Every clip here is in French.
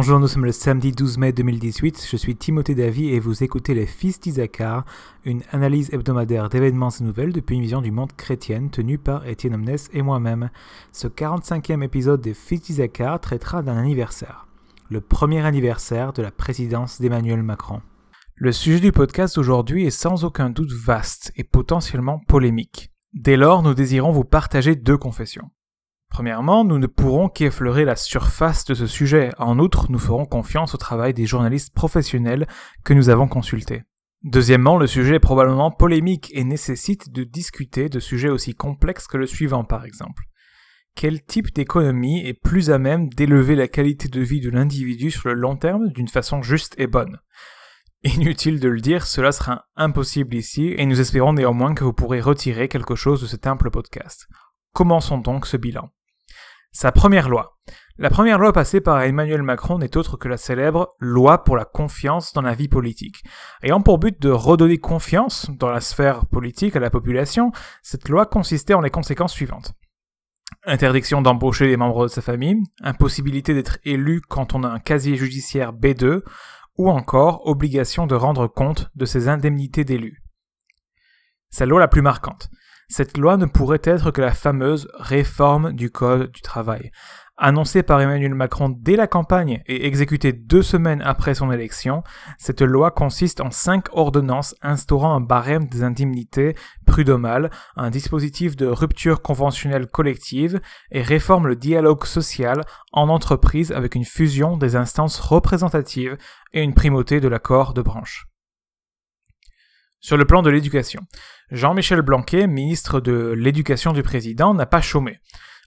Bonjour, nous sommes le samedi 12 mai 2018. Je suis Timothée Davy et vous écoutez Les Fils d'Isaacar, une analyse hebdomadaire d'événements et nouvelles depuis une vision du monde chrétienne tenue par Étienne Omnes et moi-même. Ce 45e épisode des Fils d'Isaacar traitera d'un anniversaire. Le premier anniversaire de la présidence d'Emmanuel Macron. Le sujet du podcast d'aujourd'hui est sans aucun doute vaste et potentiellement polémique. Dès lors, nous désirons vous partager deux confessions. Premièrement, nous ne pourrons qu'effleurer la surface de ce sujet. En outre, nous ferons confiance au travail des journalistes professionnels que nous avons consultés. Deuxièmement, le sujet est probablement polémique et nécessite de discuter de sujets aussi complexes que le suivant par exemple. Quel type d'économie est plus à même d'élever la qualité de vie de l'individu sur le long terme d'une façon juste et bonne? Inutile de le dire, cela sera impossible ici et nous espérons néanmoins que vous pourrez retirer quelque chose de cet ample podcast. Commençons donc ce bilan. Sa première loi. La première loi passée par Emmanuel Macron n'est autre que la célèbre loi pour la confiance dans la vie politique. Ayant pour but de redonner confiance dans la sphère politique à la population, cette loi consistait en les conséquences suivantes. Interdiction d'embaucher les membres de sa famille, impossibilité d'être élu quand on a un casier judiciaire B2, ou encore obligation de rendre compte de ses indemnités d'élu. C'est la loi la plus marquante. Cette loi ne pourrait être que la fameuse réforme du Code du travail. Annoncée par Emmanuel Macron dès la campagne et exécutée deux semaines après son élection, cette loi consiste en cinq ordonnances instaurant un barème des indemnités prud'homales, un dispositif de rupture conventionnelle collective et réforme le dialogue social en entreprise avec une fusion des instances représentatives et une primauté de l'accord de branche. Sur le plan de l'éducation, Jean-Michel Blanquet, ministre de l'Éducation du président, n'a pas chômé.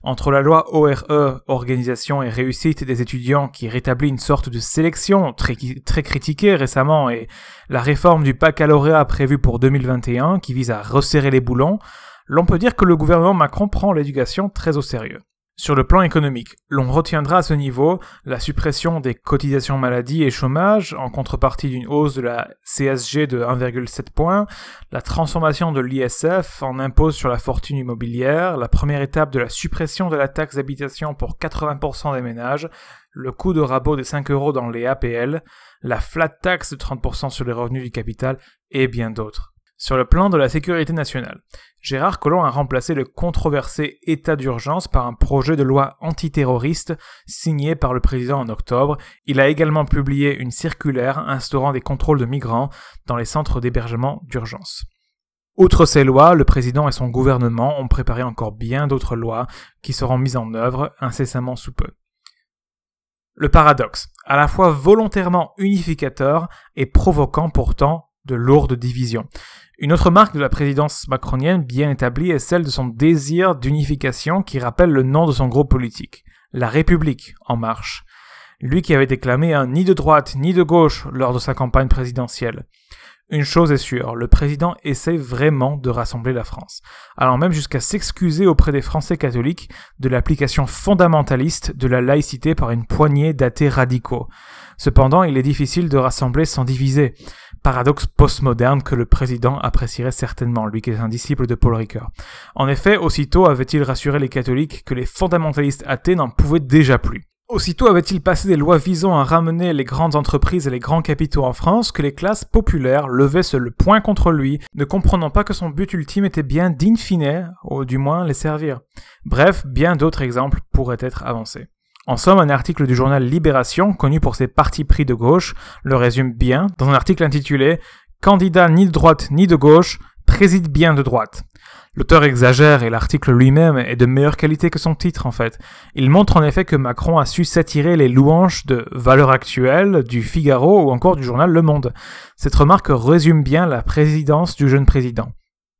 Entre la loi ORE, Organisation et réussite des étudiants, qui rétablit une sorte de sélection très, critiquée récemment, et la réforme du baccalauréat prévue pour 2021, qui vise à resserrer les boulons, l'on peut dire que le gouvernement Macron prend l'éducation très au sérieux. Sur le plan économique, l'on retiendra à ce niveau la suppression des cotisations maladie et chômage en contrepartie d'une hausse de la CSG de 1,7 points, la transformation de l'ISF en impôt sur la fortune immobilière, la première étape de la suppression de la taxe d'habitation pour 80% des ménages, le coût de rabot des 5 euros dans les APL, la flat tax de 30% sur les revenus du capital et bien d'autres. Sur le plan de la sécurité nationale, Gérard Collomb a remplacé le controversé état d'urgence par un projet de loi antiterroriste signé par le président en octobre. Il a également publié une circulaire instaurant des contrôles de migrants dans les centres d'hébergement d'urgence. Outre ces lois, le président et son gouvernement ont préparé encore bien d'autres lois qui seront mises en œuvre incessamment sous peu. Le paradoxe, à la fois volontairement unificateur et provoquant pourtant de lourdes divisions. Une autre marque de la présidence macronienne bien établie est celle de son désir d'unification qui rappelle le nom de son groupe politique, La République en marche. Lui qui avait déclamé un ni de droite ni de gauche lors de sa campagne présidentielle. Une chose est sûre, le président essaie vraiment de rassembler la France, allant même jusqu'à s'excuser auprès des Français catholiques de l'application fondamentaliste de la laïcité par une poignée d'athées radicaux. Cependant, il est difficile de rassembler sans diviser, paradoxe postmoderne que le président apprécierait certainement, lui qui est un disciple de Paul Ricoeur. En effet, aussitôt avait-il rassuré les catholiques que les fondamentalistes athées n'en pouvaient déjà plus. Aussitôt avait-il passé des lois visant à ramener les grandes entreprises et les grands capitaux en France que les classes populaires levaient le point contre lui, ne comprenant pas que son but ultime était bien d'in fine, ou du moins les servir. Bref, bien d'autres exemples pourraient être avancés. En somme, un article du journal Libération, connu pour ses partis pris de gauche, le résume bien dans un article intitulé Candidat ni de droite ni de gauche, préside bien de droite. L'auteur exagère et l'article lui-même est de meilleure qualité que son titre en fait. Il montre en effet que Macron a su s'attirer les louanges de Valeurs Actuelles, du Figaro ou encore du journal Le Monde. Cette remarque résume bien la présidence du jeune président.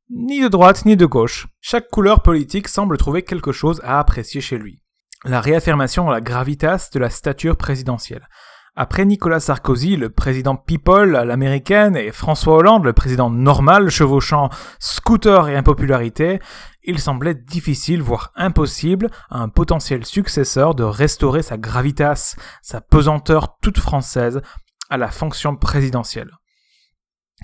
Ni de droite ni de gauche. Chaque couleur politique semble trouver quelque chose à apprécier chez lui. La réaffirmation à la gravitas de la stature présidentielle. Après Nicolas Sarkozy, le président people à l'américaine, et François Hollande, le président normal, chevauchant scooter et impopularité, il semblait difficile, voire impossible, à un potentiel successeur de restaurer sa gravitas, sa pesanteur toute française, à la fonction présidentielle.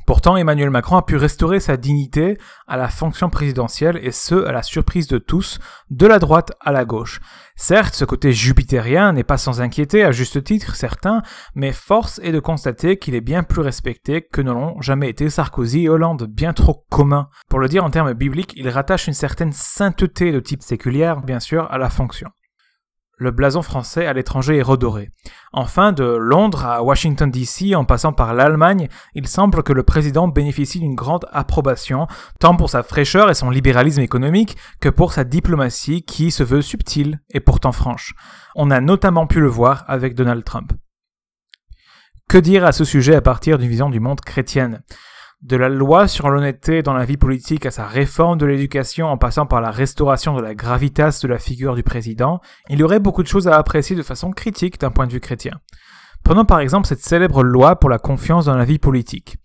Pourtant, Emmanuel Macron a pu restaurer sa dignité à la fonction présidentielle et ce, à la surprise de tous, de la droite à la gauche. Certes, ce côté jupitérien n'est pas sans inquiéter, à juste titre, certains, mais force est de constater qu'il est bien plus respecté que ne l'ont jamais été Sarkozy et Hollande, bien trop communs. Pour le dire en termes bibliques, il rattache une certaine sainteté de type séculière, bien sûr, à la fonction le blason français à l'étranger est redoré. Enfin, de Londres à Washington DC, en passant par l'Allemagne, il semble que le président bénéficie d'une grande approbation, tant pour sa fraîcheur et son libéralisme économique que pour sa diplomatie qui se veut subtile et pourtant franche. On a notamment pu le voir avec Donald Trump. Que dire à ce sujet à partir d'une vision du monde chrétienne? De la loi sur l'honnêteté dans la vie politique à sa réforme de l'éducation en passant par la restauration de la gravitas de la figure du président, il y aurait beaucoup de choses à apprécier de façon critique d'un point de vue chrétien. Prenons par exemple cette célèbre loi pour la confiance dans la vie politique.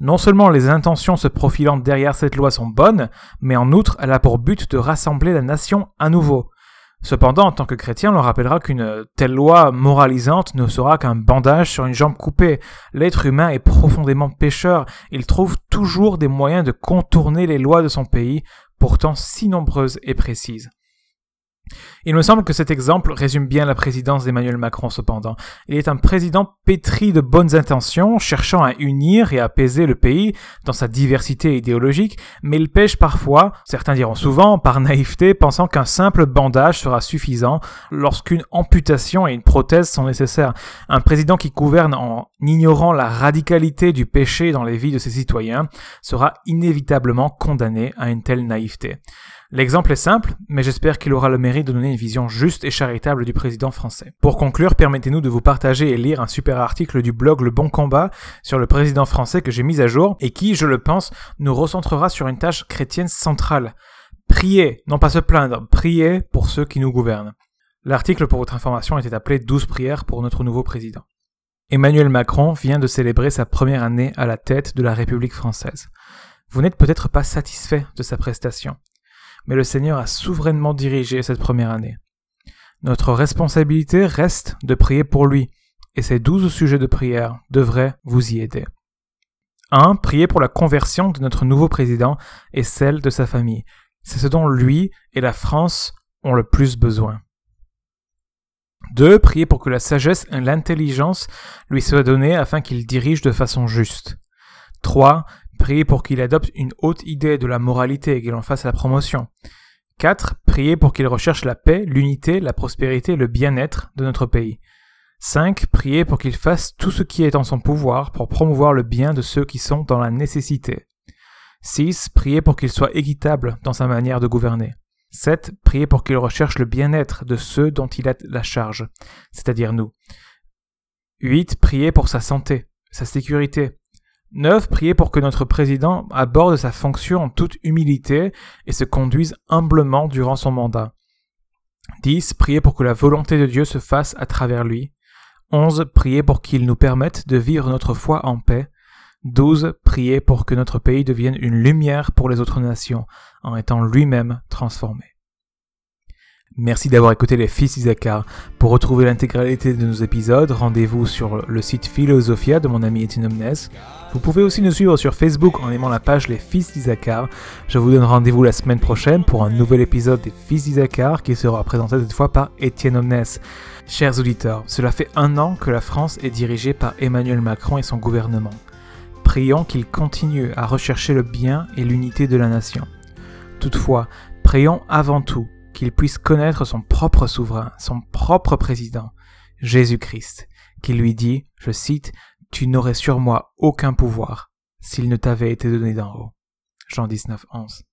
Non seulement les intentions se profilant derrière cette loi sont bonnes, mais en outre elle a pour but de rassembler la nation à nouveau. Cependant, en tant que chrétien, l'on rappellera qu'une telle loi moralisante ne sera qu'un bandage sur une jambe coupée. L'être humain est profondément pécheur, il trouve toujours des moyens de contourner les lois de son pays, pourtant si nombreuses et précises. Il me semble que cet exemple résume bien la présidence d'Emmanuel Macron cependant. Il est un président pétri de bonnes intentions, cherchant à unir et apaiser le pays dans sa diversité idéologique, mais il pêche parfois, certains diront souvent, par naïveté, pensant qu'un simple bandage sera suffisant lorsqu'une amputation et une prothèse sont nécessaires. Un président qui gouverne en ignorant la radicalité du péché dans les vies de ses citoyens sera inévitablement condamné à une telle naïveté. L'exemple est simple, mais j'espère qu'il aura le mérite de donner une vision juste et charitable du président français. Pour conclure, permettez-nous de vous partager et lire un super article du blog Le Bon Combat sur le président français que j'ai mis à jour et qui, je le pense, nous recentrera sur une tâche chrétienne centrale. Prier, non pas se plaindre, prier pour ceux qui nous gouvernent. L'article pour votre information était appelé 12 prières pour notre nouveau président. Emmanuel Macron vient de célébrer sa première année à la tête de la République française. Vous n'êtes peut-être pas satisfait de sa prestation mais le Seigneur a souverainement dirigé cette première année. Notre responsabilité reste de prier pour lui, et ces douze sujets de prière devraient vous y aider. 1. Prier pour la conversion de notre nouveau président et celle de sa famille. C'est ce dont lui et la France ont le plus besoin. 2. Prier pour que la sagesse et l'intelligence lui soient données afin qu'il dirige de façon juste. 3. Priez pour qu'il adopte une haute idée de la moralité et qu'il en fasse la promotion. 4. Priez pour qu'il recherche la paix, l'unité, la prospérité et le bien-être de notre pays. 5. Priez pour qu'il fasse tout ce qui est en son pouvoir pour promouvoir le bien de ceux qui sont dans la nécessité. 6. Priez pour qu'il soit équitable dans sa manière de gouverner. 7. Priez pour qu'il recherche le bien-être de ceux dont il a la charge, c'est-à-dire nous. 8. Priez pour sa santé, sa sécurité, 9. Prier pour que notre président aborde sa fonction en toute humilité et se conduise humblement durant son mandat. 10. Prier pour que la volonté de Dieu se fasse à travers lui. 11. Prier pour qu'il nous permette de vivre notre foi en paix. 12. Prier pour que notre pays devienne une lumière pour les autres nations, en étant lui-même transformé. Merci d'avoir écouté les Fils d'Isaacar. Pour retrouver l'intégralité de nos épisodes, rendez-vous sur le site Philosophia de mon ami Etienne Omnes. Vous pouvez aussi nous suivre sur Facebook en aimant la page Les Fils d'Isaacar. Je vous donne rendez-vous la semaine prochaine pour un nouvel épisode des Fils d'Isaacar qui sera présenté cette fois par Étienne Omnes. Chers auditeurs, cela fait un an que la France est dirigée par Emmanuel Macron et son gouvernement. Prions qu'il continue à rechercher le bien et l'unité de la nation. Toutefois, prions avant tout qu'il puisse connaître son propre souverain, son propre président, Jésus-Christ, qui lui dit, je cite, Tu n'aurais sur moi aucun pouvoir s'il ne t'avait été donné d'en haut. Jean 19, 11.